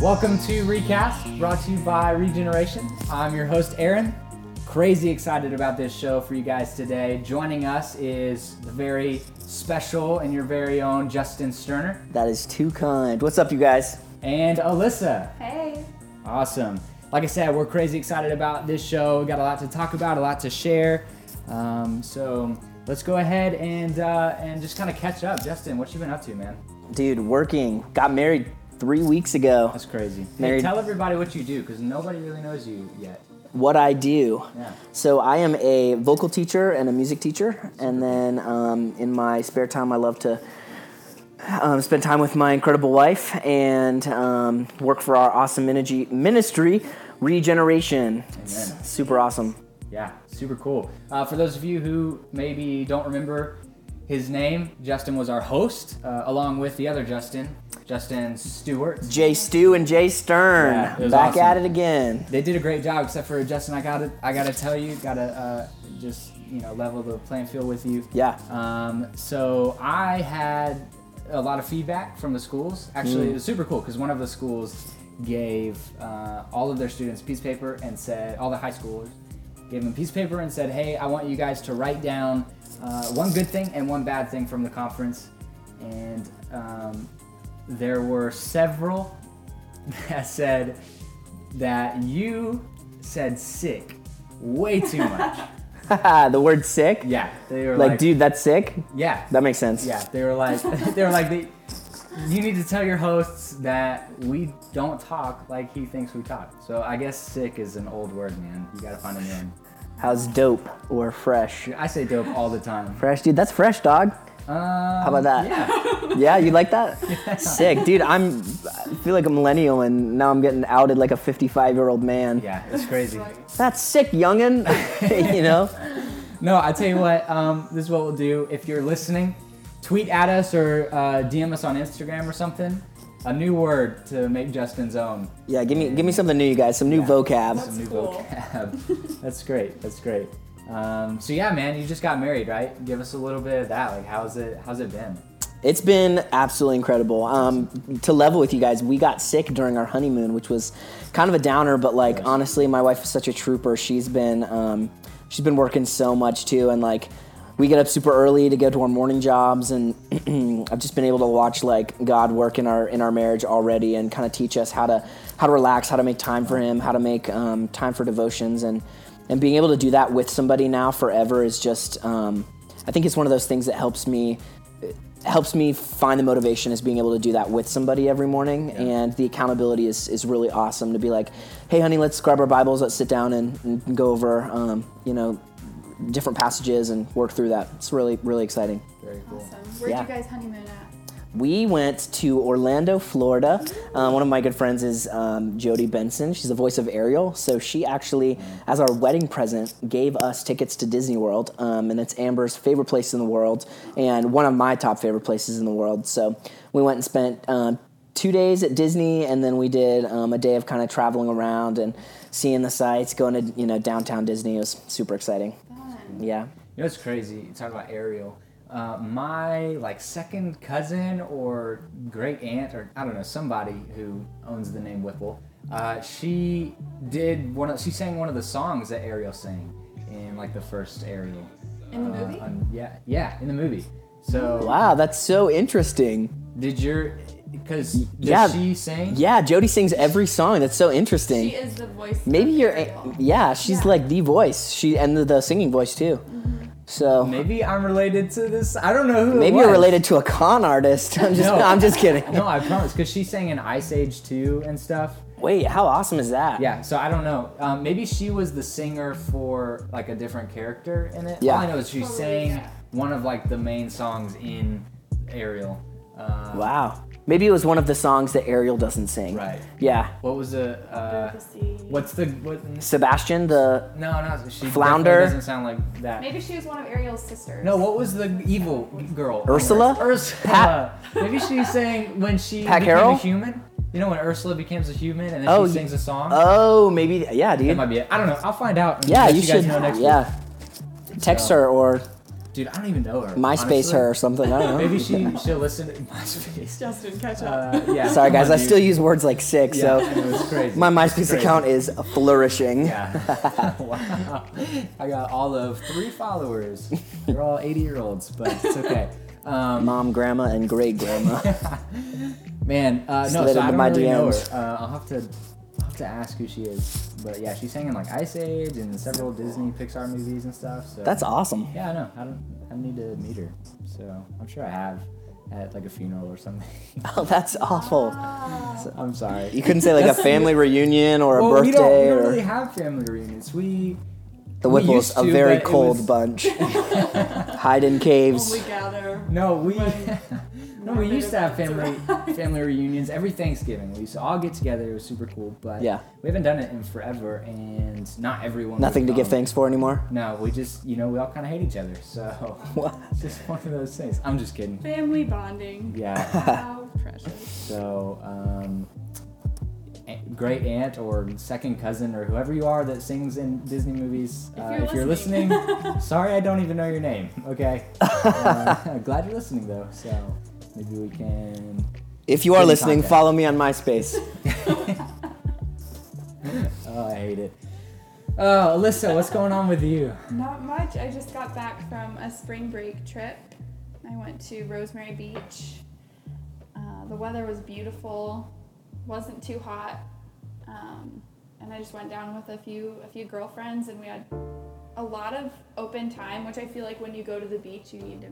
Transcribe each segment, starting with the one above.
Welcome to Recast, brought to you by Regeneration. I'm your host, Aaron. Crazy excited about this show for you guys today. Joining us is the very special and your very own Justin Sterner That is too kind. What's up, you guys? and Alyssa. Hey. Awesome. Like I said, we're crazy excited about this show. We got a lot to talk about, a lot to share. Um, so let's go ahead and uh, and just kind of catch up. Justin, what you been up to, man? Dude, working. Got married three weeks ago. That's crazy. Hey, tell everybody what you do, because nobody really knows you yet. What I do. Yeah. So I am a vocal teacher and a music teacher, and then um, in my spare time, I love to um, spend time with my incredible wife and um, work for our awesome minigi- ministry, Regeneration. Super awesome. Yeah, super cool. Uh, for those of you who maybe don't remember his name, Justin was our host, uh, along with the other Justin, Justin Stewart. Jay Stu and Jay Stern Yeah, back awesome. at it again. They did a great job, except for Justin. I gotta, I gotta tell you, gotta uh, just you know level the playing field with you. Yeah. Um, so I had a lot of feedback from the schools. Actually, Mm. it was super cool because one of the schools gave uh, all of their students piece of paper and said, all the high schoolers gave them piece of paper and said, hey, I want you guys to write down uh, one good thing and one bad thing from the conference. And um, there were several that said that you said sick way too much. the word sick? yeah, they were Like, like, dude, that's sick? yeah, That makes sense. yeah, they were like, they were like, they, you need to tell your hosts that we don't talk like he thinks we talk. So I guess sick is an old word, man. You gotta find a new one. How's dope or fresh? I say dope all the time. Fresh, dude. That's fresh, dog. Um, How about that? Yeah. Yeah, you like that? Sick, dude. I'm. I feel like a millennial, and now I'm getting outed like a 55 year old man. Yeah, it's crazy. That's sick, youngin. you know. No, I tell you what. Um, this is what we'll do. If you're listening, tweet at us or uh, DM us on Instagram or something. A new word to make Justin's own. Yeah, give me give me something new, you guys. Some new Yeah. vocab. Some new cool. vocab. That's great. That's great. Um, so yeah, man, you just got married, right? Give us a little bit of that. Like, how's it? How's it been? It's been absolutely incredible. Um, to level with you guys, we got sick during our honeymoon, which was kind of a downer. But like honestly, my wife is such a trooper. She's been um, she's been working so much too, and like we get up super early to go to our morning jobs, and I've just been able to watch like God work in our in our marriage already, and kind of teach us how to how to relax, how to make time for Him, how to make um, time for devotions, and and being able to do that with somebody now forever is just um, I think it's one of those things that helps me helps me find the motivation is being able to do that with somebody every morning. And the accountability is, is really awesome to be like hey honey let's grab our bibles let's sit down and, and go over um, you know different passages and work through that it's really really exciting Very cool. Awesome. Where'd Yeah. you guys honeymoon at? we went to Orlando, Florida. Uh, one of my good friends is um, Jodi Benson. She's the voice of Ariel. So she actually, as our wedding present, gave us tickets to Disney World. Um, and it's Amber's favorite place in the world and one of my top favorite places in the world. So we went and spent um, two days at Disney, and then we did um, a day of kind of traveling around and seeing the sights, going to you know downtown Disney. It was super exciting. Fun. Yeah. You know what's crazy? You talk about Ariel. Uh, my like second cousin or great aunt or I don't know somebody who owns the name Whipple. Uh, she did one of she sang one of the songs that Ariel sang in like the first Ariel. In the Uh, movie? on- yeah, yeah, in the movie. So Wow, that's so interesting. did your because does Yeah. she sing? Yeah, Jodi sings every song. That's so interesting. She is the voice. Maybe of you're, Ariel. yeah, she's Yeah. like the voice. She and the, the singing voice too. So maybe, Maybe I'm related to this. I don't know who. it you're related to a con artist. I'm just, No. I'm just kidding. No, I promise, because she sang in Ice Age 2 and stuff. Wait, how awesome is that? Yeah, so I don't know. Um, maybe she was the singer for like a different character in it. Yeah. All I know is she Probably, sang one of like the main songs in Ariel. Uh, Wow. Maybe it was one of the songs that Ariel doesn't sing. Right. Yeah. What was the? Uh, what's the? What? Sebastian, the No, no. She Flounder? definitely doesn't sound like that. Maybe she was one of Ariel's sisters. No, what was the evil girl? Ursula? Ursula. Maybe she sang when she Pat became Carroll? a human. You know when Ursula becomes a human and then Oh, she sings a song. oh, maybe yeah, that might be it. I don't know. I'll find out. Yeah, let you you guys should. know next week. yeah. Text So- her or Dude, I don't even know her. MySpace honestly. her or something. I don't know. Maybe she she'll listen to MySpace. Justin, catch up. Uh, yeah. Sorry, guys. on, I still use words like sick, Yeah, so I know, it's crazy. my MySpace crazy. account is flourishing. Yeah. wow. I got all of three followers. They're all 80 year olds, but it's okay. Um, Mom, grandma, and great grandma. man, uh, no, so I into don't my really know her. Uh, I'll have to. I'll have to ask who she is, but yeah, she's sang in like Ice Age and several Disney Pixar movies and stuff. So That's awesome. yeah, I know. I don't. I need to meet her, so I'm sure I have at like a funeral or something. Oh, that's awful. I'm sorry. You couldn't say like a family reunion or a well, birthday we don't, we don't or really have family reunions. We the we Whipples, used a very cold was- bunch. Hide in caves. Only gather. No, we When no, we used to have family arrive. family reunions every Thanksgiving. We used to all get together. It was super cool, but Yeah. we haven't done it in forever, and not everyone. Nothing to give thanks for anymore. No, we just you know we all kind of hate each other, so What? it's just one of those things. I'm just kidding. Family bonding. Yeah. How precious. So, um, great aunt or second cousin or whoever you are that sings in Disney movies, If uh, you're if you're listening. listening, sorry I don't even know your name. Okay. Uh, glad you're listening though. So maybe we can. If you are listening, contact. follow me on MySpace. Oh, I hate it. Oh, Alyssa, what's going on with you? Not much. I just got back from a spring break trip. I went to Rosemary Beach. Uh, the weather was beautiful, wasn't too hot, um, and I just went down with a few a few girlfriends, and we had a lot of open time. Which I feel like when you go to the beach, you need to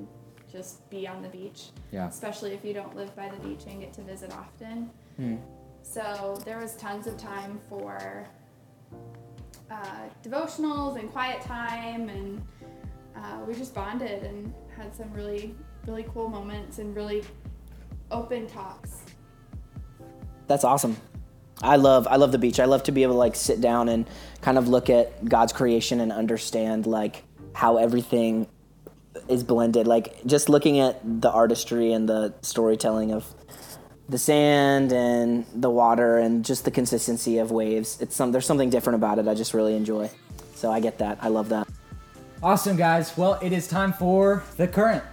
just be on the beach, Yeah. especially if you don't live by the beach and get to visit often. Hmm. So there was tons of time for uh, devotionals and quiet time, and uh, we just bonded and had some really, really cool moments and really open talks. That's awesome. I love I love the beach. I love to be able to like sit down and kind of look at God's creation and understand like how everything is blended. Like just looking at the artistry and the storytelling of the sand and the water and just the consistency of waves. It's some there's something different about it. I just really enjoy. So I get that. I love that. Awesome, guys. Well, it is time for the current.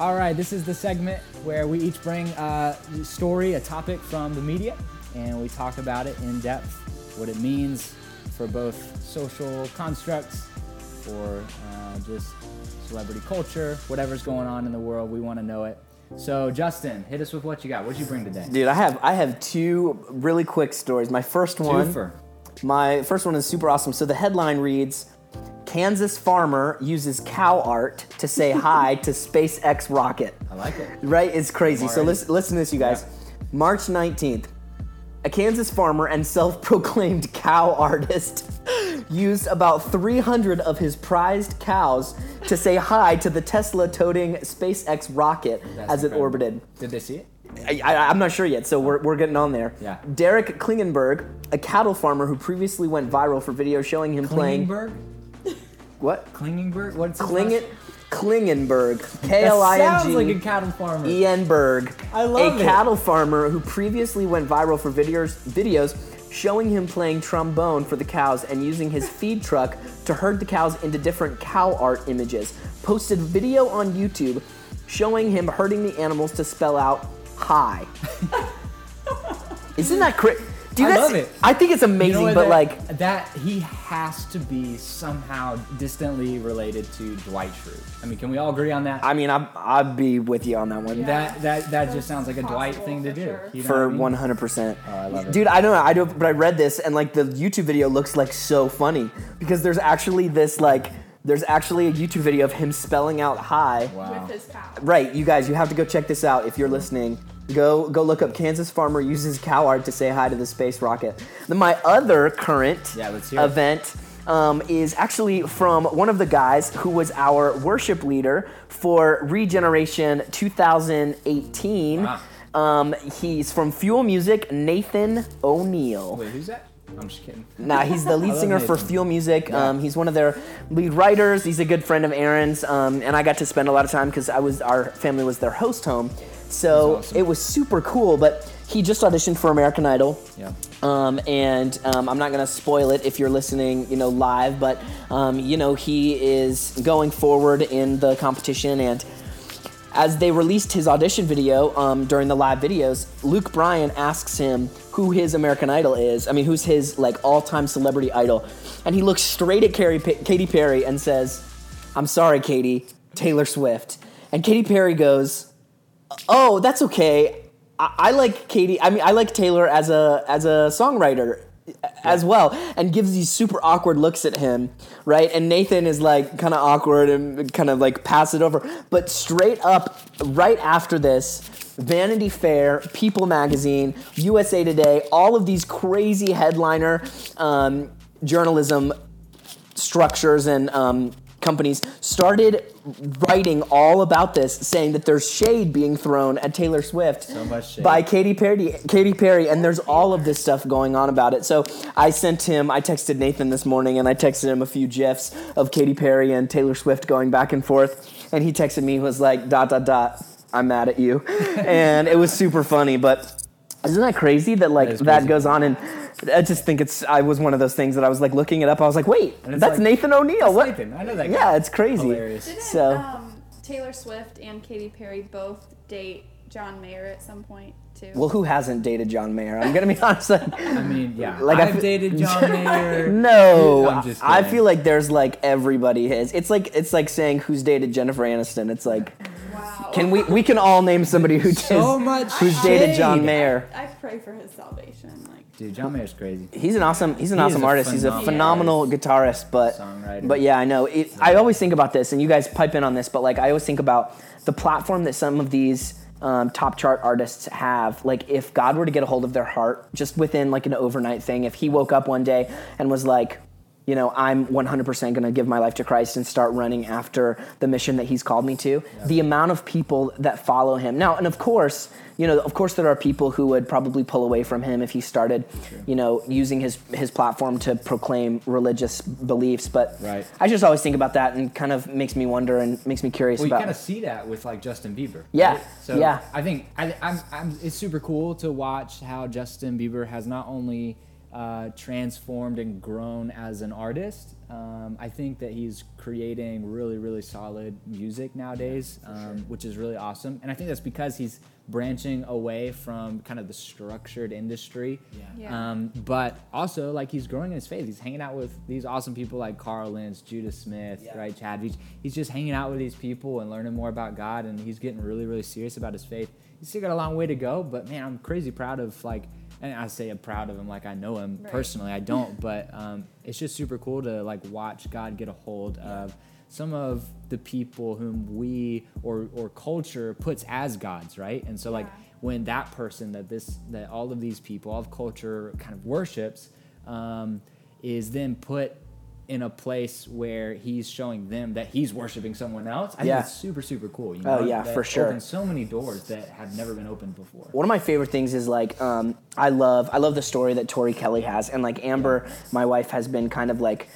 All right, this is the segment where we each bring a story, a topic from the media, and we talk about it in depth, what it means for both social constructs, for uh, just celebrity culture, whatever's going on in the world, we want to know it. So, Justin, hit us with what you got. What'd you bring today? Dude, I have I have two really quick stories. My first one Twofer. My first one is super awesome. So the headline reads Kansas farmer uses cow art to say hi to SpaceX rocket. I like it. Right? It's crazy. So listen, listen to this, you guys. March 19th, a Kansas farmer and self proclaimed cow artist used about 300 of his prized cows to say hi to the Tesla toting SpaceX rocket That's as it incredible. orbited. orbited. Did they see it? I, I, I'm not sure yet, so we're, we're getting on there. Yeah. Derek Klingenberg, a cattle farmer who previously went viral for video showing him playing. What? Klingenberg? What's his Klingen, Klingenberg. K L I sounds like a G cattle farmer. E N Berg. I love A it. cattle farmer who previously went viral for videos, videos showing him playing trombone for the cows and using his feed truck to herd the cows into different cow art images. Posted video on YouTube showing him herding the animals to spell out hi. Isn't that crazy? Do you I guys love it. I think it's amazing, You know but that, like that he has to be somehow distantly related to Dwight Schrute. I mean, can we all agree on that? I mean, I'd, I'd be with you on that one. Yeah. that that that That's just sounds like a Dwight thing to do. sure. You know for what I mean? 100%. Oh, I love it. Dude, I don't know. I do, but I read this and like the YouTube video looks like so funny because there's actually this like there's actually a YouTube video of him spelling out hi. Wow. With his. Right, you guys, you have to go check this out if you're listening. Go go look up Kansas farmer uses cow art to say hi to the space rocket. Then my other current Yeah, let's hear it. event um, is actually from one of the guys who was our worship leader for Regeneration 2018. Wow. Um, he's from Fuel Music, Nathan O'Neill. Wait, who's that? I'm just kidding. Nah, he's the lead singer for Fuel Music. Yeah. Um, he's one of their lead writers. He's a good friend of Aaron's, um, and I got to spend a lot of time because I was our family was their host home So awesome. it was super cool. But he just auditioned for American Idol. Yeah. Um, and um, I'm not gonna spoil it if you're listening, you know, live. But um, you know, he is going forward in the competition, and as they released his audition video um, during the live videos, Luke Bryan asks him who his American Idol is. I mean, who's his like all-time celebrity idol, and he looks straight at Carrie, Katy Perry and says, "I'm sorry, Katy, Taylor Swift." And Katy Perry goes, "Oh, that's okay. I, I like Katie. I mean, I like Taylor as a as a songwriter." As well, and gives these super awkward looks at him, right? And Nathan is like kind of awkward and kind of like pass it over. But straight up, right after this, Vanity Fair, People Magazine, USA Today, all of these crazy headliner um, journalism structures and um, companies started writing all about this, saying that there's shade being thrown at Taylor Swift So much shade. by Katy Perry. Katy Perry, and there's all of this stuff going on about it. So I sent him. I texted Nathan this morning, and I texted him a few gifs of Katy Perry and Taylor Swift going back and forth, and he texted me was like dot dot dot. I'm mad at you, and it was super funny, but. Isn't that crazy that like That is that goes on and I just think it's I was one of those things that I was like looking it up I was like wait that's like- Nathan O'Neill what Nathan, I know that guy. yeah it's crazy Hilarious. Didn't So- um, Taylor Swift and Katy Perry both date John Mayer at some point too? well who hasn't dated John Mayer I'm gonna be honest like, I mean, yeah. Like, I I've fe- dated John Mayer. no I'm just I feel like there's like everybody has it's like it's like saying who's dated Jennifer Aniston it's like wow. can we we can all name somebody who So is- much who's dated John. Mayer I pray for his salvation. Like, Dude, John Mayer's crazy. He's an awesome. He's an He awesome a artist. He's a phenomenal phenomenal guitarist, but Songwriter. but yeah, I know. It, I always think about this, and you guys pipe in on this, but like I always think about the platform that some of these um, top chart artists have. Like if God were to get a hold of their heart, just within like an overnight thing, if He woke up one day and was like. You know, I'm 100% going to give my life to Christ and start running after the mission that He's called me to. The amount of people that follow Him now, and of course, you know, of course, there are people who would probably pull away from him if he started, you know, using his his platform to proclaim religious beliefs. But Right. I just always think about that and kind of makes me wonder and makes me curious Well, you kind of see that with like Justin Bieber. Yeah, right? So yeah. I think I, I'm, I'm, it's super cool to watch how Justin Bieber has not only uh, transformed and grown as an artist. Um, I think that he's creating really, really solid music nowadays, um, which is really awesome. And I think that's because he's branching away from kind of the structured industry. Yeah. Um, but also, like, he's growing in his faith. He's hanging out with these awesome people like Carl Lentz, Judah Smith, Yeah. right? Chad Veach. He's just hanging out with these people and learning more about God, and he's getting really, really serious about his faith. He's still got a long way to go, but man, I'm crazy proud of like, and I say I'm proud of him like I know him Right. personally. I don't, but um, it's just super cool to like watch God get a hold of some of the people whom we or or culture puts as gods, right? And so like when that person that this that all of these people, all of culture kind of worships, um, is then put in a place where he's showing them that he's worshiping someone else. I Yeah. think it's super super cool. You Oh, know? yeah, That for sure. Opens so many doors that have never been opened before. one of my favorite things is like um, I love I love the story that Tori Kelly has, and like Amber, my wife, has been kind of like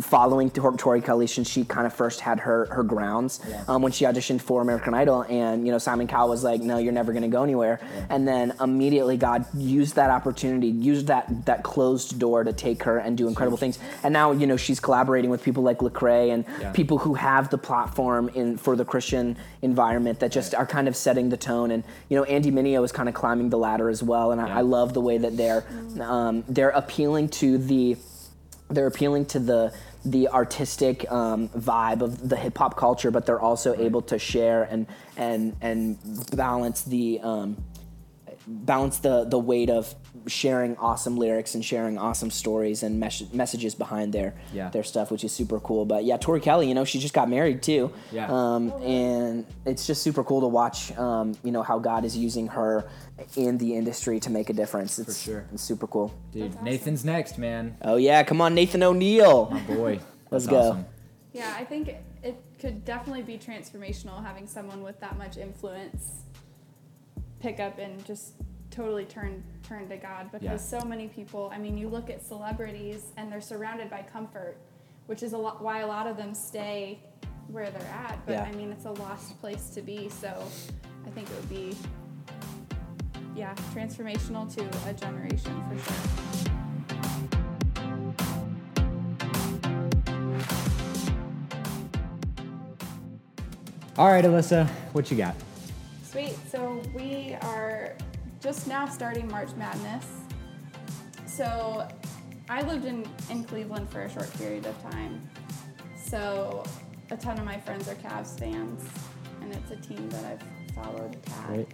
following Tor- Tori Kelly since she kind of first had her her grounds Yeah. um, when she auditioned for American Idol, and you know Simon Cowell was like, "No, you're never going to go anywhere," and then immediately God used that opportunity, used that that closed door to take her and do incredible things, and now you know she's collaborating with people like Lecrae and Yeah. people who have the platform in for the Christian environment that just are kind of setting the tone, and you know Andy Mineo is kind of climbing the ladder as well, and I, I love the way that they're um, they're appealing to the they're appealing to the the artistic um, vibe of the hip hop culture, but they're also able to share and and and balance the um, balance the the weight of sharing awesome lyrics and sharing awesome stories and mes- messages behind their Yeah. their stuff, which is super cool. But yeah, Tori Kelly, you know, she just got married too, Yeah. um, and it's just super cool to watch. Um, you know how God is using her in the industry to make a difference. It's, sure. it's super cool. Dude, awesome. Nathan's next, man. Oh yeah, come on, Nathan O'Neill. My boy. Let's That's go. awesome. Yeah, I think it, it could definitely be transformational having someone with that much influence pick up and just totally turn turn to God because Yeah. so many people, I mean, you look at celebrities and they're surrounded by comfort, which is a lot why a lot of them stay where they're at, but Yeah. I mean, it's a lost place to be. So I think it would be, yeah, transformational to a generation for sure. All right, Alyssa, what you got? Sweet. So we are just now starting March Madness. So I lived in, in Cleveland for a short period of time. So a ton of my friends are Cavs fans, and it's a team that I've followed. Great.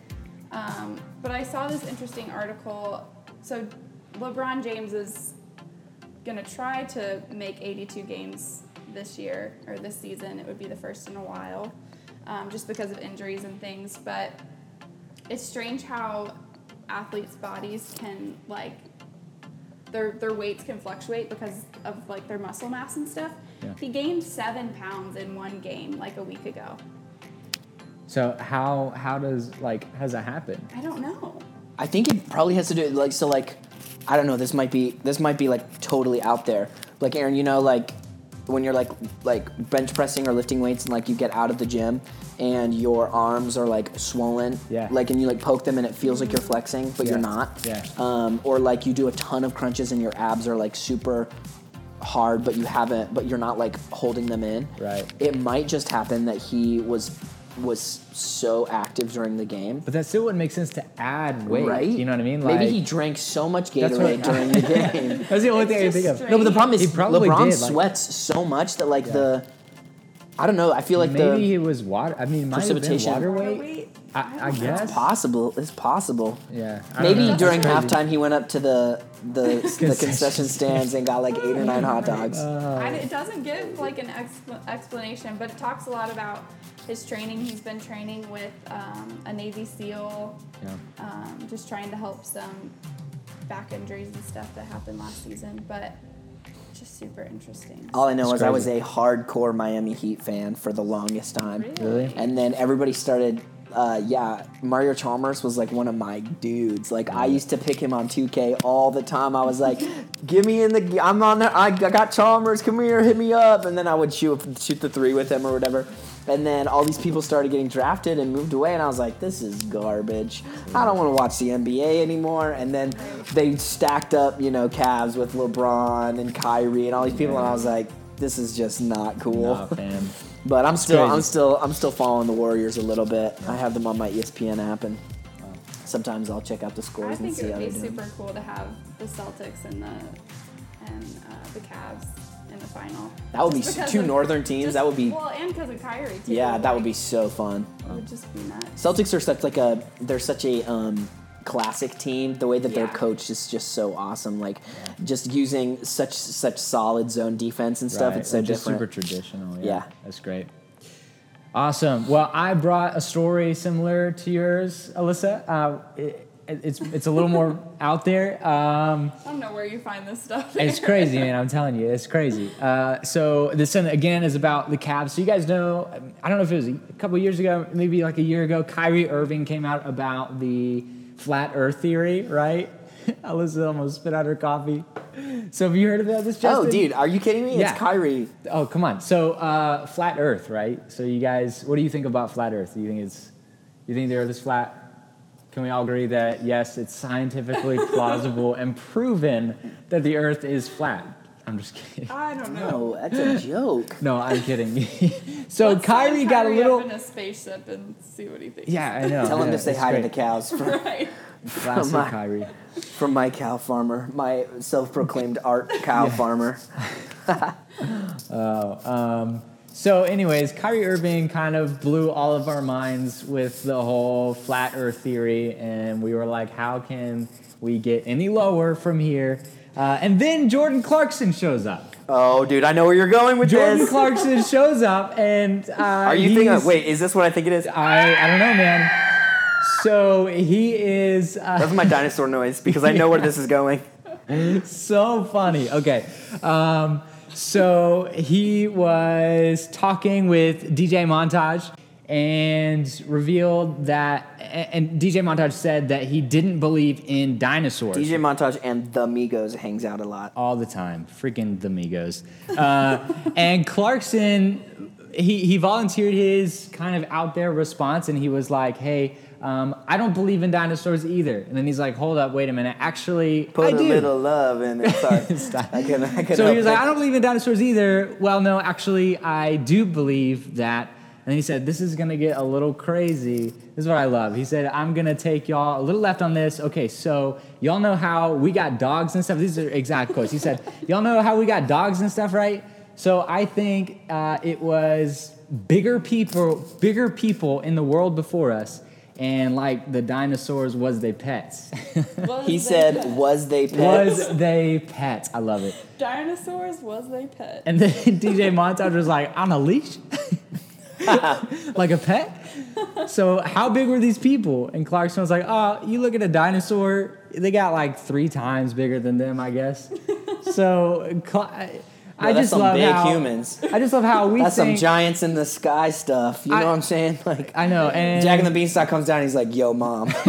Um, but I saw this interesting article. So LeBron James is gonna try to make 82 games this year or this season. It would be the first in a while, um, just because of injuries and things. But it's strange how athletes' bodies can like their their weights can fluctuate because of like their muscle mass and stuff. Yeah. He gained seven pounds in one game like a week ago. So how how does like how does that happen? I don't know. I think it probably has to do like so like I don't know. This might be this might be like totally out there. Like Aaron, you know, like when you're like like bench pressing or lifting weights and like you get out of the gym and your arms are like swollen. Yeah. Like and you like poke them and it feels like you're flexing, but you're not. Yeah. Um, or like you do a ton of crunches and your abs are like super hard, but you haven't, but you're not like holding them in. Right. It might just happen that he was was so active during the game. But that still wouldn't make sense to add weight. Right? You know what I mean? Like, Maybe he drank so much Gatorade what- during the game. That's the only It's thing I can just think of. strange. no, but the problem He is probably LeBron did, like- sweats so much that like the I don't know. I feel like Maybe the it was water. I mean, it might have been Precipitation. water Water weight. weight? I, don't I know. guess. possible. It's possible. Yeah. I don't Maybe know. during crazy. halftime he went up to the the, the Concession concession stands and got like eight or nine hot dogs. Uh, I, it doesn't give like an expl- explanation, but it talks a lot about his training. He's been training with um, a Navy SEAL, yeah. um, just trying to help some back injuries and stuff that happened last season. But just super interesting. All I know It's is I was a hardcore Miami Heat fan for the longest time. Really? And then everybody started, uh, yeah, Mario Chalmers was like one of my dudes. Like I used to pick him on 2K all the time. I was like, "Give me in the, I'm on there. I got Chalmers. Come here, hit me up." And then I would shoot shoot the three with him or whatever. And then all these people started getting drafted and moved away, and I was like, "This is garbage. I don't want to watch the NBA anymore." And then they stacked up, you know, Cavs with LeBron and Kyrie and all these people, and I was like, "This is just not cool." Nah, fam. But I'm still. I'm still, I'm still following the Warriors a little bit. I have them on my ESPN app, and sometimes I'll check out the I scores and see it how they're doing it would be doing. super cool to have the Celtics and the and uh, the Cavs in the final. That would be Just s- because two of- Northern teams. just- That would be, well, and because of Kyrie too. yeah, that would be so fun. It would just be nuts. Celtics are such like a, they're such a um, classic team. The way that they're Yeah. coached is just so awesome. Like, just using such such solid zone defense and stuff. Right. It's so just different. super traditional. Yeah. Yeah. That's great. Awesome. Well, I brought a story similar to yours, Alyssa. Uh, it, it's it's a little more out there. Um, I don't know where you find this stuff. it's crazy, man. I'm telling you, it's crazy. Uh, so this one again is about the Cavs. So you guys know, I don't know if it was a couple years ago, maybe like a year ago. Kyrie Irving came out about the flat Earth theory, right? Alyssa almost spit out her coffee. So have you heard about this, Justin? Oh, dude, are you kidding me? Yeah. It's Kyrie. Oh, come on. So, uh, flat Earth, right? So, you guys, what do you think about flat Earth? Do you think it's, you think the Earth is flat? Can we all agree that yes, it's scientifically plausible and proven that the Earth is flat? I'm just kidding. I don't know. No, that's a joke. No, I'm kidding. so Let's Kyrie send got a Kyrie little. up in a spaceship and see what he thinks. Yeah, I know. Tell him yeah, to say it's hi to the cows from, right. Classic my- Kyrie. from my cow farmer, my self-proclaimed art cow farmer. Um, so, anyways, Kyrie Irving kind of blew all of our minds with the whole flat Earth theory, and we were like, how can we get any lower from here? Uh, and then Jordan Clarkson shows up. Oh, dude, I know where you're going with Jordan this. Jordan Clarkson shows up, and uh, Are you thinking? Wait, is this what I think it is? I I don't know, man. So he is. Uh, That's my dinosaur noise because I know where this is going. so funny. Okay. Um, so he was talking with DJ Montage and revealed that, and DJ Montage said that he didn't believe in dinosaurs. DJ Montage and the Migos hangs out a lot. all the time. Freaking the Migos. Uh, and Clarkson, he, he volunteered his kind of out there response and he was like, hey, um, I don't believe in dinosaurs either. And then he's like, hold up, wait a minute. Actually, Put I a do. little love in it. Sorry. I can, I can So he was like. I don't believe in dinosaurs either. Well, no, actually, I do believe that. And then he said, This is going to get a little crazy. This is what I love. He said, I'm going to take y'all a little left on this. Okay, so y'all know how we got dogs and stuff. These are exact quotes. He said, Y'all know how we got dogs and stuff, right? So I think uh, it was bigger people, bigger people in the world before us. And like the dinosaurs was they pets. Was He they said, pet? "Was they pets?" was they pets? I love it. dinosaurs was they pets? And then DJ Montage was like, on a leash? like a pet? So how big were these people? And Clarkson was like, oh, you look at a dinosaur, they got like three times bigger than them, I guess. So Cla- I I just some love big how humans. I just love how we That's some giants in the sky stuff. You know what I'm saying? Like I know, and Jack and the Beanstalk comes down. He's like, "Yo, mom,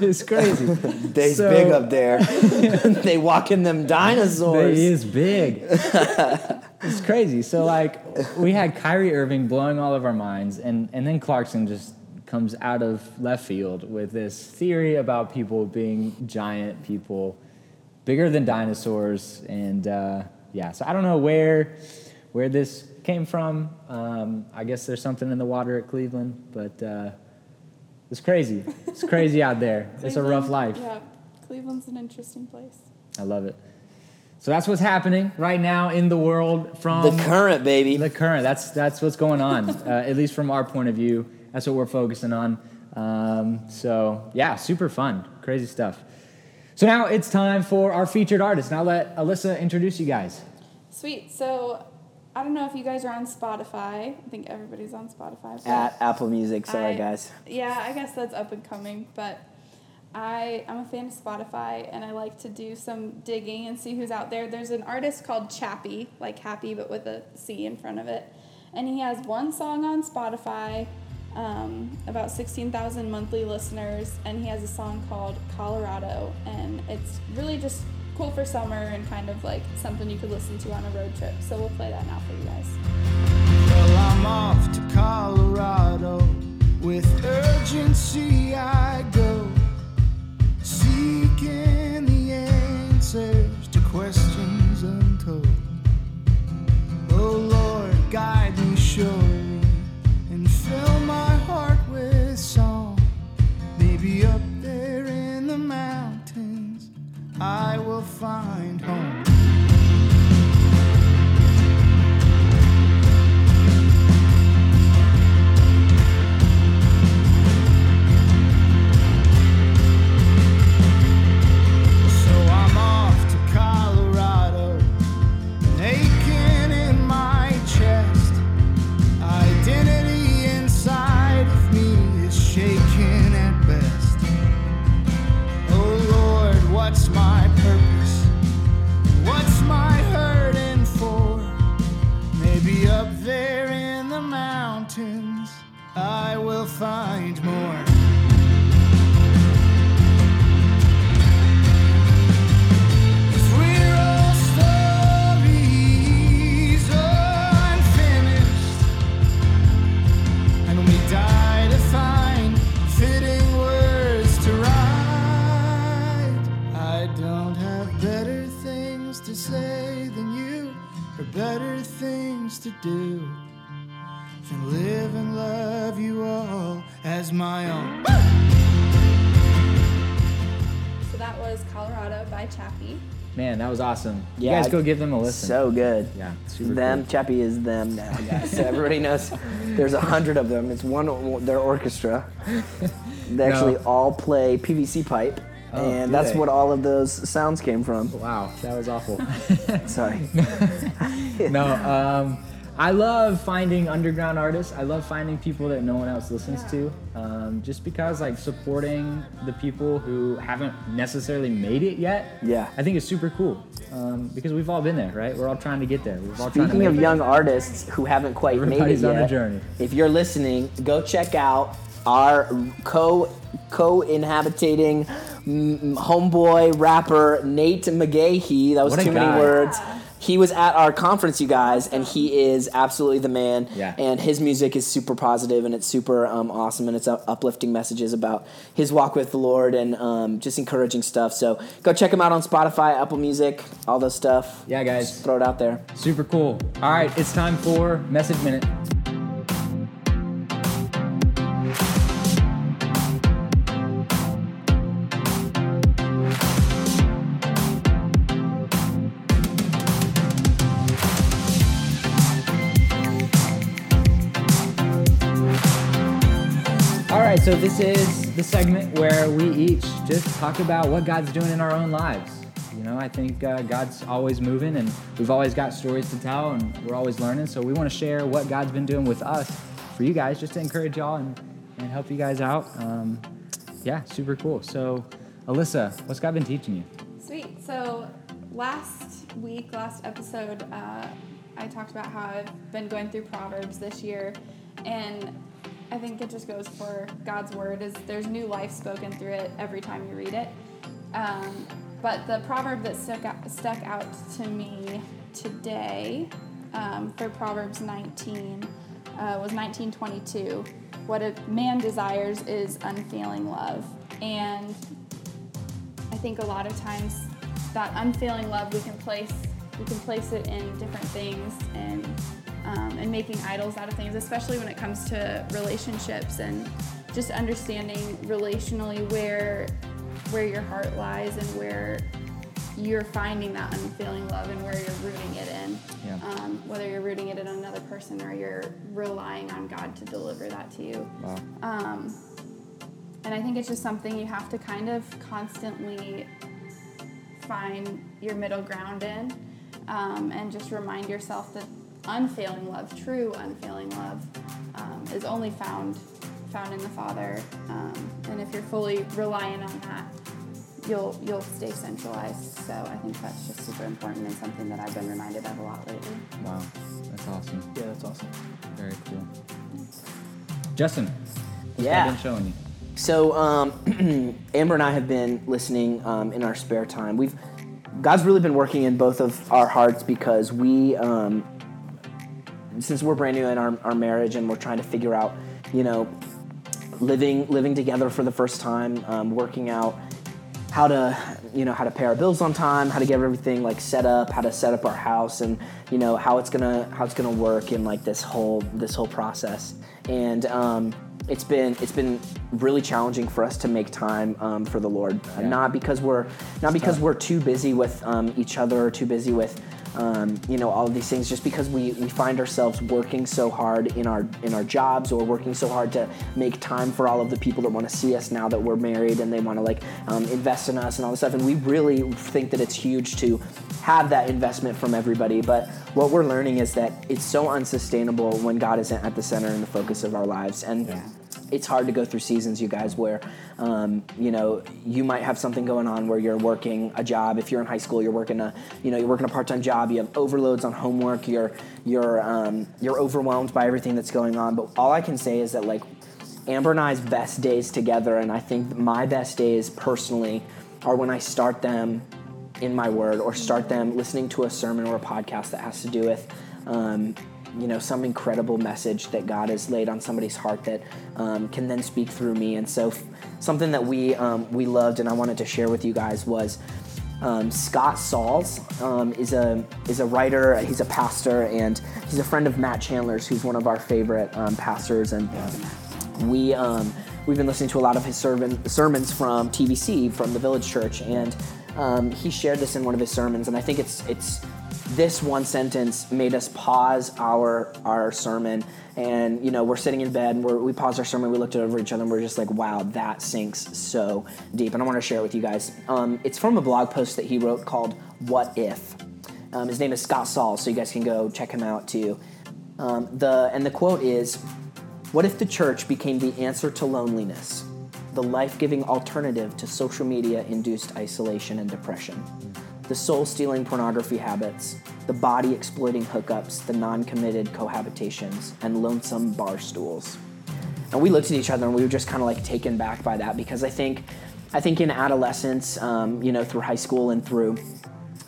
it's crazy. they's So- big up there. they walking them dinosaurs. He is big. it's crazy. So like we had Kyrie Irving blowing all of our minds, and and then Clarkson just comes out of left field with this theory about people being giant people, bigger than dinosaurs, and uh, yeah. So I don't know where where this came from. Um, I guess there's something in the water at Cleveland, but uh, it's crazy. It's crazy out there. It's a rough life. Yeah, Cleveland's an interesting place. I love it. So that's what's happening right now in the world from the current baby. the current. That's that's what's going on, uh, at least from our point of view. That's what we're focusing on. Um, so yeah, super fun, crazy stuff. So now it's time for our featured artist. Now let Alyssa introduce you guys. Sweet. So I don't know if you guys are on Spotify. I think everybody's on Spotify. At Apple Music. Sorry, I- guys. Yeah, I guess that's up and coming, but I I'm a fan of Spotify and I like to do some digging and see who's out there. There's an artist called Chappie, like happy but with a C in front of it, and he has one song on Spotify, um, about sixteen thousand monthly listeners, and he has a song called Colorado, and it's really just cool for summer and kind of like something you could listen to on a road trip. So we'll play that now for you guys. Well, I'm off to Colorado. With urgency, I go. Seeking the answers to questions untold. Oh Lord, guide me surely I will find home. Man, that was awesome. You guys go give them a listen. So good. yeah, them, cool. Chappie is them now, guys. So everybody knows there's a hundred of them. It's one their orchestra. They actually all play PVC pipe, Oh, and that's they? what all of those sounds came from. Wow, that was awful. Sorry. no, um, I love finding underground artists. I love finding people that no one else listens to. Um, just because like supporting the people who haven't necessarily made it yet. Yeah. I think it's super cool. Um, because we've all been there, right? We're all trying to get there. We're all trying to Speaking of it. young artists who haven't quite made it Everybody's on yet, the journey. if you're listening, go check out our co co inhabiting m- homeboy rapper Nate McGahee. That was a too many words. Yeah. He was at our conference, you guys, and he is absolutely the man. Yeah. And his music is super positive and it's super um, awesome and it's uh, uplifting messages about his walk with the Lord and um, just encouraging stuff. So go check him out on Spotify, Apple Music, all those stuff. Yeah, guys. Throw it out there. Super cool. All right, it's time for Message Minute. So this is the segment where we each just talk about what God's doing in our own lives. You know, I think uh, God's always moving, and we've always got stories to tell, and we're always learning. So we want to share what God's been doing with us for you guys, just to encourage y'all and, and help you guys out. Um, yeah, super cool. So, Alyssa, what's God been teaching you? Sweet. So last week, last episode, uh, I talked about how I've been going through Proverbs this year, and I think it just goes for God's word is there's new life spoken through it every time you read it. Um, but the proverb that stuck out, stuck out to me today um, for Proverbs 19 uh, was 1922. What a man desires is unfailing love, and I think a lot of times that unfailing love we can place we can place it in different things and um, and making idols out of things, especially when it comes to relationships and just understanding relationally where where your heart lies and where you're finding that unfailing love and where you're rooting it in. Yeah. Um, whether you're rooting it in another person or you're relying on God to deliver that to you. Wow. Um, and I think it's just something you have to kind of constantly find your middle ground in um, and just remind yourself that unfailing love, true unfailing love, um, is only found found in the Father. Um, and if you're fully reliant on that, you'll you'll stay centralized. So I think that's just super important and something that I've been reminded of a lot lately. Wow. That's awesome. Yeah, that's awesome. Very cool. Justin, what's Yeah. God been showing you? So um, Amber and I have been listening um, in our spare time. We've God's really been working in both of our hearts because we, um, since we're brand new in our, our marriage and we're trying to figure out, you know, living living together for the first time, um, working out how to you know how to pay our bills on time, how to get everything like set up, how to set up our house, and you know how it's gonna how it's gonna work in like this whole this whole process. And um, it's been it's been really challenging for us to make time um, for the Lord, Yeah. not because we're not because we're too busy with um, each other or too busy with um, you know all of these things just because we, we find ourselves working so hard in our in our jobs or working so hard to make time for all of the people that want to see us now that we're married and they want to like um, invest in us and all this stuff. And we really think that it's huge to have that investment from everybody. But what we're learning is that it's so unsustainable when god isn't at the center and the focus of our lives. And it's hard to go through seasons, you guys, where um, you know you might have something going on where you're working a job. If you're in high school, you're working a you know you're working a part-time job. You have overloads on homework. You're you're um, you're overwhelmed by everything that's going on. But all I can say is that like Amber and I's best days together, and I think my best days personally are when I start them in my word or start them listening to a sermon or a podcast that has to do with um, you know some incredible message that god has laid on somebody's heart that um, can then speak through me and so f- something that we um, we loved and i wanted to share with you guys was um, Scott Sauls um, is a is a writer. He's a pastor, and he's a friend of Matt Chandler's, who's one of our favorite um, pastors. And we um, we've been listening to a lot of his sermon, sermons from TVC from the Village Church, and he shared this in one of his sermons. And I think it's it's this one sentence made us pause our our sermon. And you know we're sitting in bed and we paused our sermon we looked over each other and we're just like wow that sinks so deep. And i want to share it with you guys. Um, it's from a blog post that he wrote called what if. Um, his name is scott Sauls so you guys can go check him out too. Um, the and the quote is what if the church became the answer to loneliness the life-giving alternative to social media induced isolation and depression the soul stealing pornography habits, the body exploiting hookups, the non committed cohabitations, and lonesome bar stools. And we looked at each other and we were just kind of like taken back by that because I think I think in adolescence, um, you know, through high school and through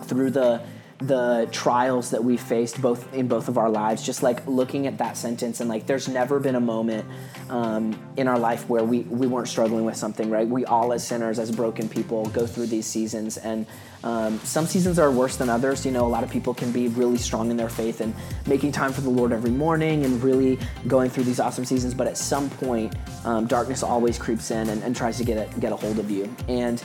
through the the trials that we faced both in both of our lives just like looking at that sentence and like there's never been a moment um, in our life where we, we weren't struggling with something right? We all as sinners as broken people go through these seasons and um, some seasons are worse than others. You know a lot of people can be really strong in their faith and making time for the lord every morning and really going through these awesome seasons but at some point um, darkness always creeps in and, and tries to get a, get a hold of you. And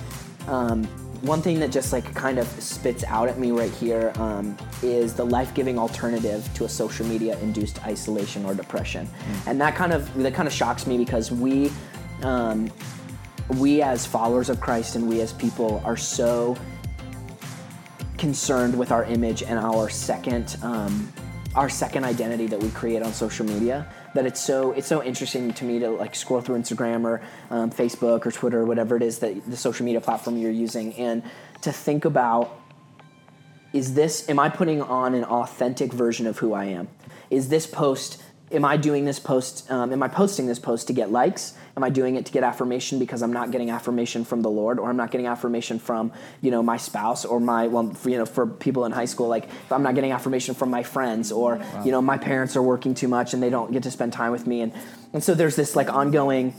um, one thing that just like kind of spits out at me right here um, is the life-giving alternative to a social media induced isolation or depression. And that kind of that kind of shocks me because we um, we as followers of christ and we as people are so concerned with our image and our second um, our second identity that we create on social media that it's so it's so interesting to me to like scroll through Instagram or um, Facebook or Twitter or whatever it is that the social media platform you're using and to think about is this am I putting on an authentic version of who I am? Is this post am I doing this post um, am I posting this post to get likes? Am I doing it to get affirmation because I'm not getting affirmation from the Lord or I'm not getting affirmation from you know my spouse or my well for, you know for people in high school like if I'm not getting affirmation from my friends or wow. you know my parents are working too much and they don't get to spend time with me. And and so there's this like ongoing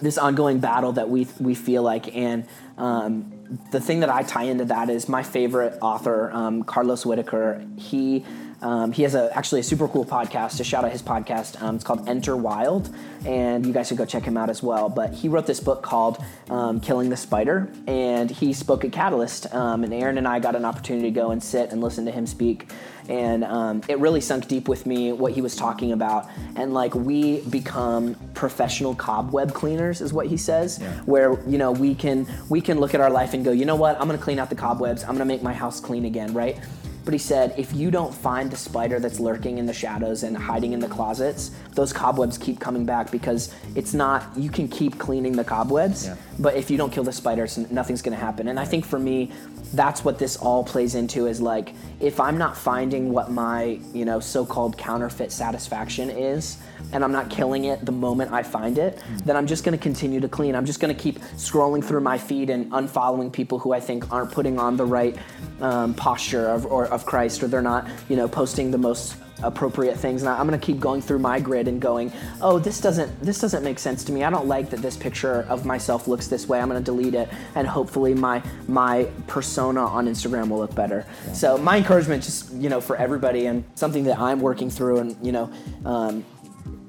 this ongoing battle that we we feel like. And um, the thing that I tie into that is my favorite author um, Carlos Whittaker he um, he has a actually a super cool podcast. To shout out his podcast, um, it's called Enter Wild, and you guys should go check him out as well. But he wrote this book called um, Killing the Spider, and he spoke at Catalyst. Um, and Aaron and I got an opportunity to go and sit and listen to him speak, and um, it really sunk deep with me what he was talking about. And like we become professional cobweb cleaners, is what he says. Yeah. Where you know we can we can look at our life and go, you know what, I'm gonna clean out the cobwebs. I'm gonna make my house clean again, right? But he said, if you don't find the spider that's lurking in the shadows and hiding in the closets, those cobwebs keep coming back because it's not, you can keep cleaning the cobwebs, yeah. but if you don't kill the spiders, nothing's gonna happen. And I think for me, that's what this all plays into is like, if I'm not finding what my, you know, so called counterfeit satisfaction is, and I'm not killing it the moment I find it, then I'm just gonna continue to clean. I'm just gonna keep scrolling through my feed and unfollowing people who I think aren't putting on the right um, posture of, or, of Christ, or they're not, you know, posting the most appropriate things. And I'm going to keep going through my grid and going oh this doesn't this doesn't make sense to me. I don't like that this picture of myself looks this way. I'm going to delete it and hopefully my my persona on Instagram will look better. So my encouragement just you know for everybody and something that I'm working through and you know um,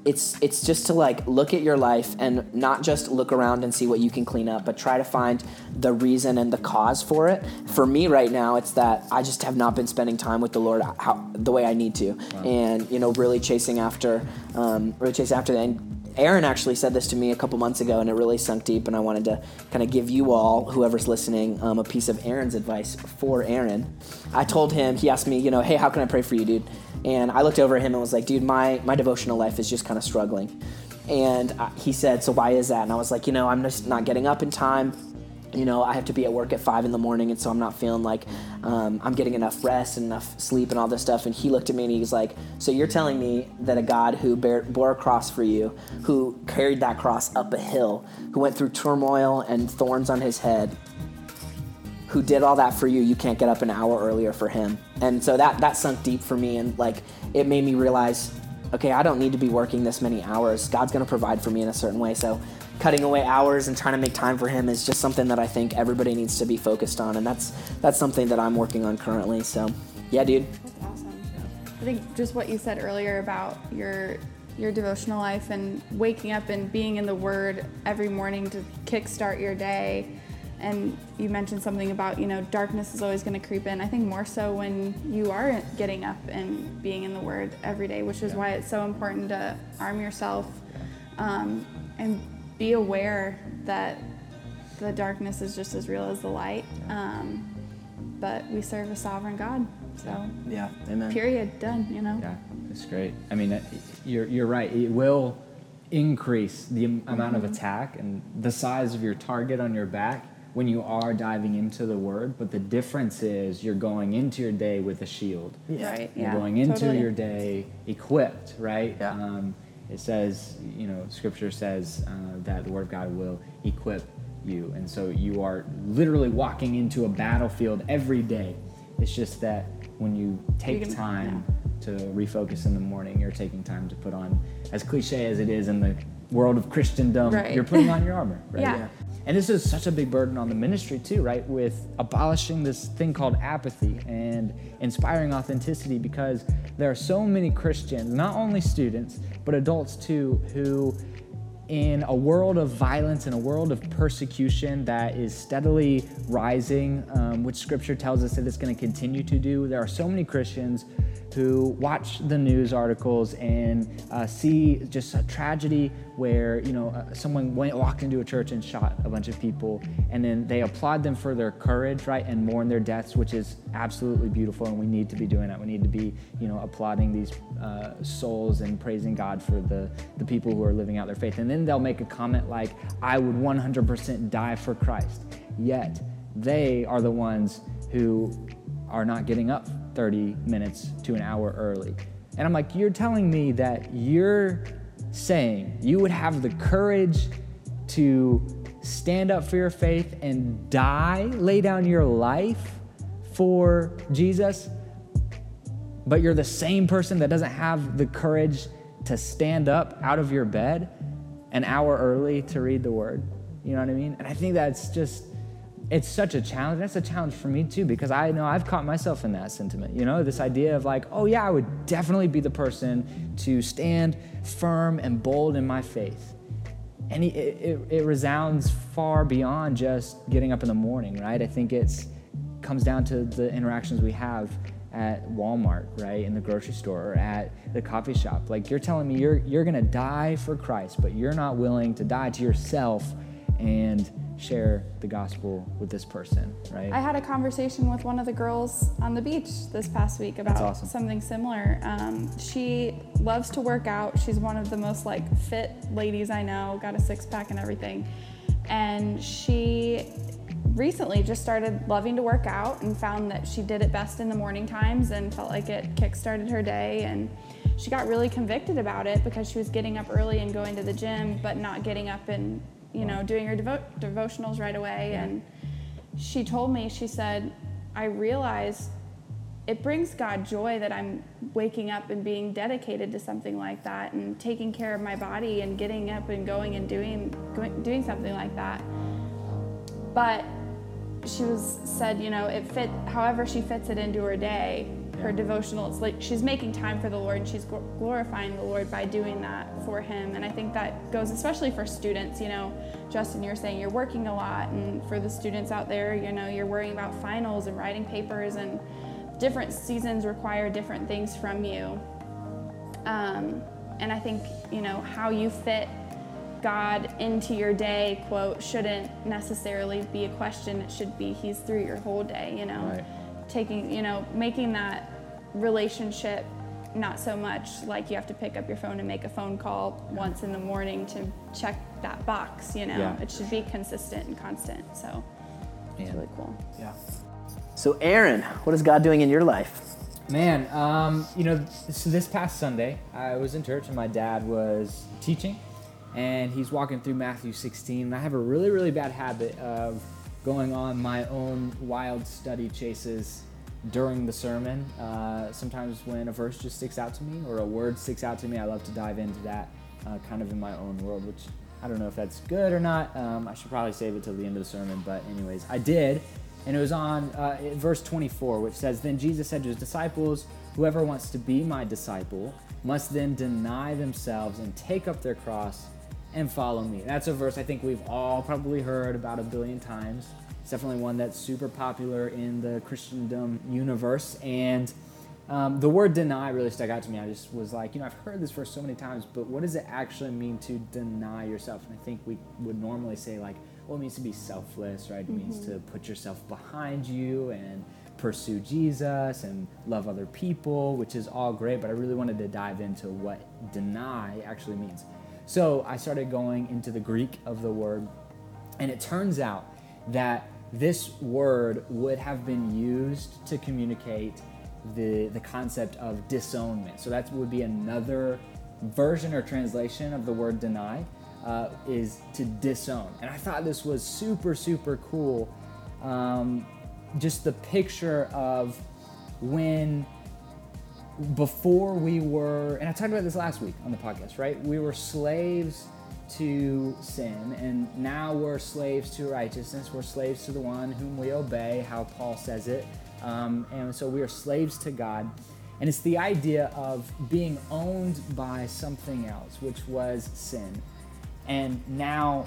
it's it's just to like look at your life and not just look around and see what you can clean up but try to find the reason and the cause for it for me right now it's that i just have not been spending time with the lord how, the way i need to wow. and you know really chasing after um, really chasing after that and Aaron actually said this to me a couple months ago, and it really sunk deep. And I wanted to kind of give you all, whoever's listening, um, a piece of Aaron's advice for Aaron. I told him, he asked me, you know, hey, how can I pray for you, dude? And I looked over at him and was like, dude, my, my devotional life is just kind of struggling. And he said, so why is that? And I was like, you know, I'm just not getting up in time. You know, I have to be at work at five in the morning, and so I'm not feeling like um, I'm getting enough rest and enough sleep and all this stuff. And he looked at me and he was like, So you're telling me that a God who bare, bore a cross for you, who carried that cross up a hill, who went through turmoil and thorns on his head, who did all that for you, you can't get up an hour earlier for him. And so that that sunk deep for me and like it made me realize, okay, I don't need to be working this many hours. God's going to provide for me in a certain way. So cutting away hours and trying to make time for him is just something that I think everybody needs to be focused on and that's that's something that I'm working on currently. So, yeah, dude. That's awesome. I think just what you said earlier about your your devotional life and waking up and being in the word every morning to kickstart your day and you mentioned something about you know darkness is always going to creep in. I think more so when you are getting up and being in the word every day which is yeah. why it's so important to arm yourself um, and be aware that the darkness is just as real as the light. Um, but we serve a sovereign god so yeah. Amen. period done you know? Yeah. It's great. I mean you're, you're right. It will increase the amount mm-hmm. of attack and the size of your target on your back when you are diving into the word, but the difference is you're going into your day with a shield. Yeah. Right. You're yeah. going into totally. your day equipped, right? Yeah. Um, it says, you know, scripture says uh, that the word of God will equip you. And so you are literally walking into a battlefield every day. It's just that when you take gonna- time to refocus in the morning, you're taking time to put on, as cliche as it is in the world of Christendom, Right. you're putting on your armor, right? Yeah. And this is such a big burden on the ministry too, right? With abolishing this thing called apathy and inspiring authenticity because there are so many Christians, not only students, but adults too, who in a world of violence, in a world of persecution that is steadily rising, um, which scripture tells us that it's going to continue to do, there are so many Christians who watch the news articles and uh, see just a tragedy where you know uh, someone went walked into a church and shot a bunch of people, and then they applaud them for their courage, right, and mourn their deaths, which is absolutely beautiful, and we need to be doing that. We need to be you know applauding these uh, souls and praising God for the the people who are living out their faith, and then they'll make a comment like, "I would 100% die for Christ," yet they are the ones who are not getting up 30 minutes to an hour early. And I'm like, you're telling me that you're saying you would have the courage to stand up for your faith and die, lay down your life for Jesus, but you're the same person that doesn't have the courage to stand up out of your bed an hour early to read the word. You know what I mean? And I think that's just it's such a challenge. That's a challenge for me too, because I know I've caught myself in that sentiment. You know, this idea of like, oh yeah, I would definitely be the person to stand firm and bold in my faith. And it, it, it resounds far beyond just getting up in the morning, right? I think it's comes down to the interactions we have at Walmart, right, in the grocery store, or at the coffee shop. Like you're telling me you're you're gonna die for Christ, but you're not willing to die to yourself and share the gospel with this person, right? I had a conversation with one of the girls on the beach this past week about awesome. something similar. Um, she loves to work out. She's one of the most like fit ladies I know. Got a six pack and everything, and she recently just started loving to work out and found that she did it best in the morning times and felt like it kickstarted her day and she got really convicted about it because she was getting up early and going to the gym but not getting up and you know doing her devo- devotionals right away. And she told me she said i realize it brings god joy that i'm waking up and being dedicated to something like that and taking care of my body and getting up and going and doing going, doing something like that. But she was said you know it fit however she fits it into her day her devotional it's like she's making time for the lord and she's glorifying the lord by doing that for him and i think that goes especially for students you know justin you're saying you're working a lot and for the students out there you know you're worrying about finals and writing papers and different seasons require different things from you um, and i think you know how you fit God into your day, quote, shouldn't necessarily be a question. It should be He's through your whole day, you know. Right. Taking, you know, making that relationship not so much like you have to pick up your phone and make a phone call once in the morning to check that box, you know. Yeah. It should be consistent and constant. So it's Man. really cool. yeah. So, Aaron, what is God doing in your life? Man, um, you know, so this past Sunday, I was in church and my dad was teaching, and he's walking through Matthew 16. And I have a really, really bad habit of going on my own wild study chases during the sermon. Uh, sometimes when a verse just sticks out to me or a word sticks out to me, I love to dive into that uh, kind of in my own world, which I don't know if that's good or not. Um, I should probably save it till the end of the sermon, but anyways, I did. And it was on uh, verse 24, which says, Then Jesus said to his disciples, Whoever wants to be my disciple must then deny themselves and take up their cross and follow me. That's a verse I think we've all probably heard about a billion times. It's definitely one that's super popular in the Christendom universe. And um, the word deny really stuck out to me. I just was like, you know, I've heard this verse so many times, but what does it actually mean to deny yourself? And I think we would normally say, like, well, it means to be selfless, right? It means to put yourself behind you and pursue Jesus and love other people, which is all great, but I really wanted to dive into what deny actually means. So I started going into the Greek of the word, and it turns out that this word would have been used to communicate the, the concept of disownment. So that would be another version or translation of the word deny. uh, is to disown. And I thought this was super, super cool. Um, just the picture of when before we were, and I talked about this last week on the podcast, right? We were slaves to sin, and now we're slaves to righteousness. We're slaves to the one whom we obey, how Paul says it. Um, and so we are slaves to God. And it's the idea of being owned by something else, which was sin. And now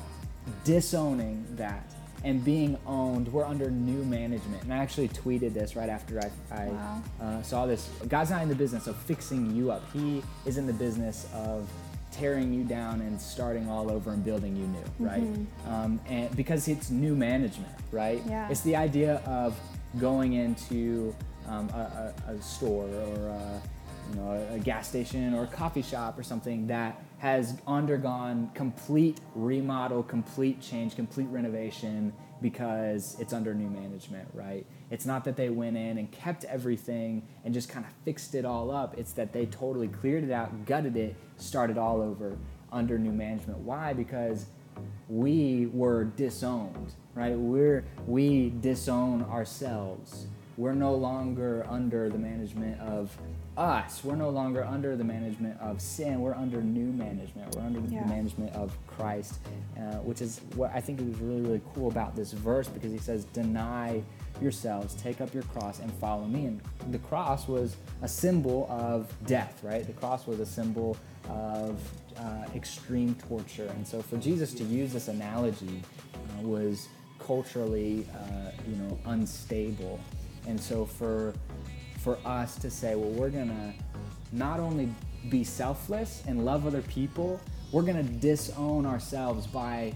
disowning that and being owned, we're under new management. And I actually tweeted this right after I, I Wow. uh, saw this. God's not in the business of fixing you up, He is in the business of tearing you down and starting all over and building you new, right? Um, and because it's new management, right? Yeah. It's the idea of going into um, a, a, a store or a, you know a, a gas station or a coffee shop or something that has undergone complete remodel, complete change, complete renovation because it's under new management, right? It's not that they went in and kept everything and just kind of fixed it all up. It's that they totally cleared it out, gutted it, started all over under new management. Why? Because we were disowned, right? We're we disown ourselves. We're no longer under the management of us. We're no longer under the management of sin. We're under new management. We're under Yeah. the management of Christ, uh, which is what I think is really, really cool about this verse because he says, Deny yourselves, take up your cross, and follow me. And the cross was a symbol of death, right? The cross was a symbol of uh, extreme torture. And so for Jesus to use this analogy uh, was culturally, uh, you know, unstable. And so for for us to say, well, we're gonna not only be selfless and love other people, we're gonna disown ourselves by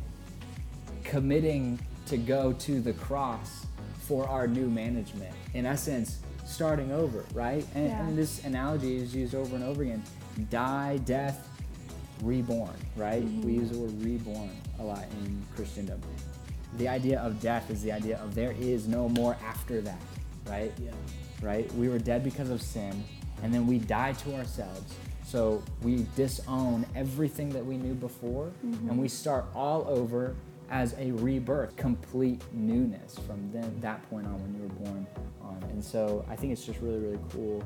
committing to go to the cross for our new management. In essence, starting over, right? And, Yeah. and this analogy is used over and over again die, death, reborn, right? We mm-hmm. use the word reborn a lot in Christendom. The idea of death is the idea of there is no more after that, right? Yeah. Right? We were dead because of sin, and then we die to ourselves. So we disown everything that we knew before, and we start all over as a rebirth, complete newness from then that point on when you were born on. And so I think it's just really, really cool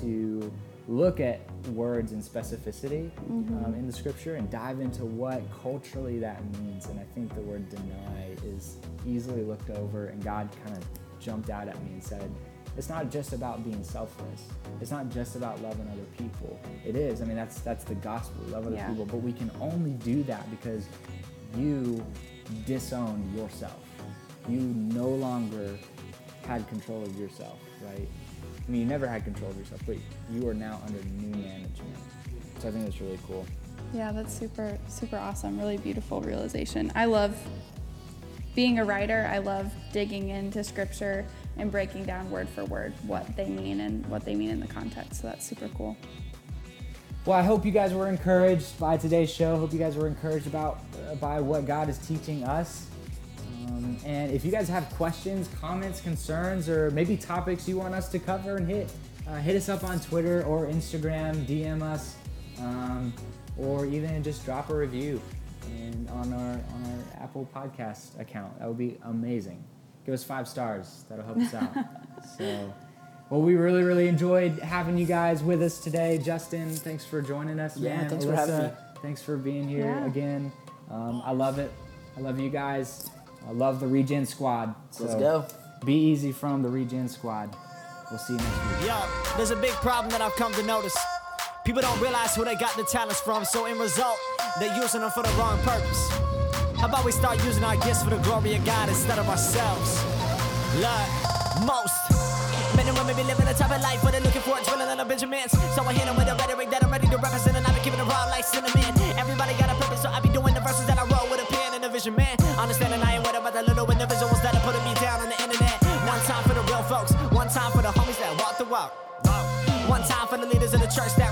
to look at words and specificity um, in the scripture and dive into what culturally that means. And I think the word deny is easily looked over, and God kind of jumped out at me and said, it's not just about being selfless. It's not just about loving other people. It is. I mean, that's that's the gospel. Love other Yeah. people, but we can only do that because you disown yourself. You no longer had control of yourself, right? I mean, you never had control of yourself, but you are now under new management. So I think that's really cool. Yeah, that's super, super awesome. Really beautiful realization. I love being a writer. I love digging into scripture and breaking down word for word what they mean and what they mean in the context. So that's super cool. Well, I hope you guys were encouraged by today's show. Hope you guys were encouraged about uh, by what God is teaching us. Um, and if you guys have questions, comments, concerns, or maybe topics you want us to cover and hit, uh, hit us up on Twitter or Instagram, DM us, um, or even just drop a review and on our on our Apple Podcast account. That would be amazing. Give us five stars. That'll help us out. so. Well, we really, really enjoyed having you guys with us today. Justin, thanks for joining us, Yeah, man. thanks for having me. Thanks for being here Yeah. again. Um, I love it. I love you guys. I love the Regen Squad. Let's go. Be easy from the Regen Squad. We'll see you next week. Yo, there's a big problem that I've come to notice. People don't realize who they got the talents from, so in result, they're using them for the wrong purpose. How about we start using our gifts for the glory of God instead of ourselves? Lord, most. Men and women be living a type of life where they're looking for a drilling and a Benjamins. So I hit them with a rhetoric that I'm ready to represent, and I be keeping it raw like cinnamon. Everybody got a purpose, so I be doing the verses that I wrote with a pen and a vision, man. Understanding I ain't worried about the little individuals that are putting me down on the internet. One time for the real folks, one time for the homies that walk the walk. One time for the leaders of the church that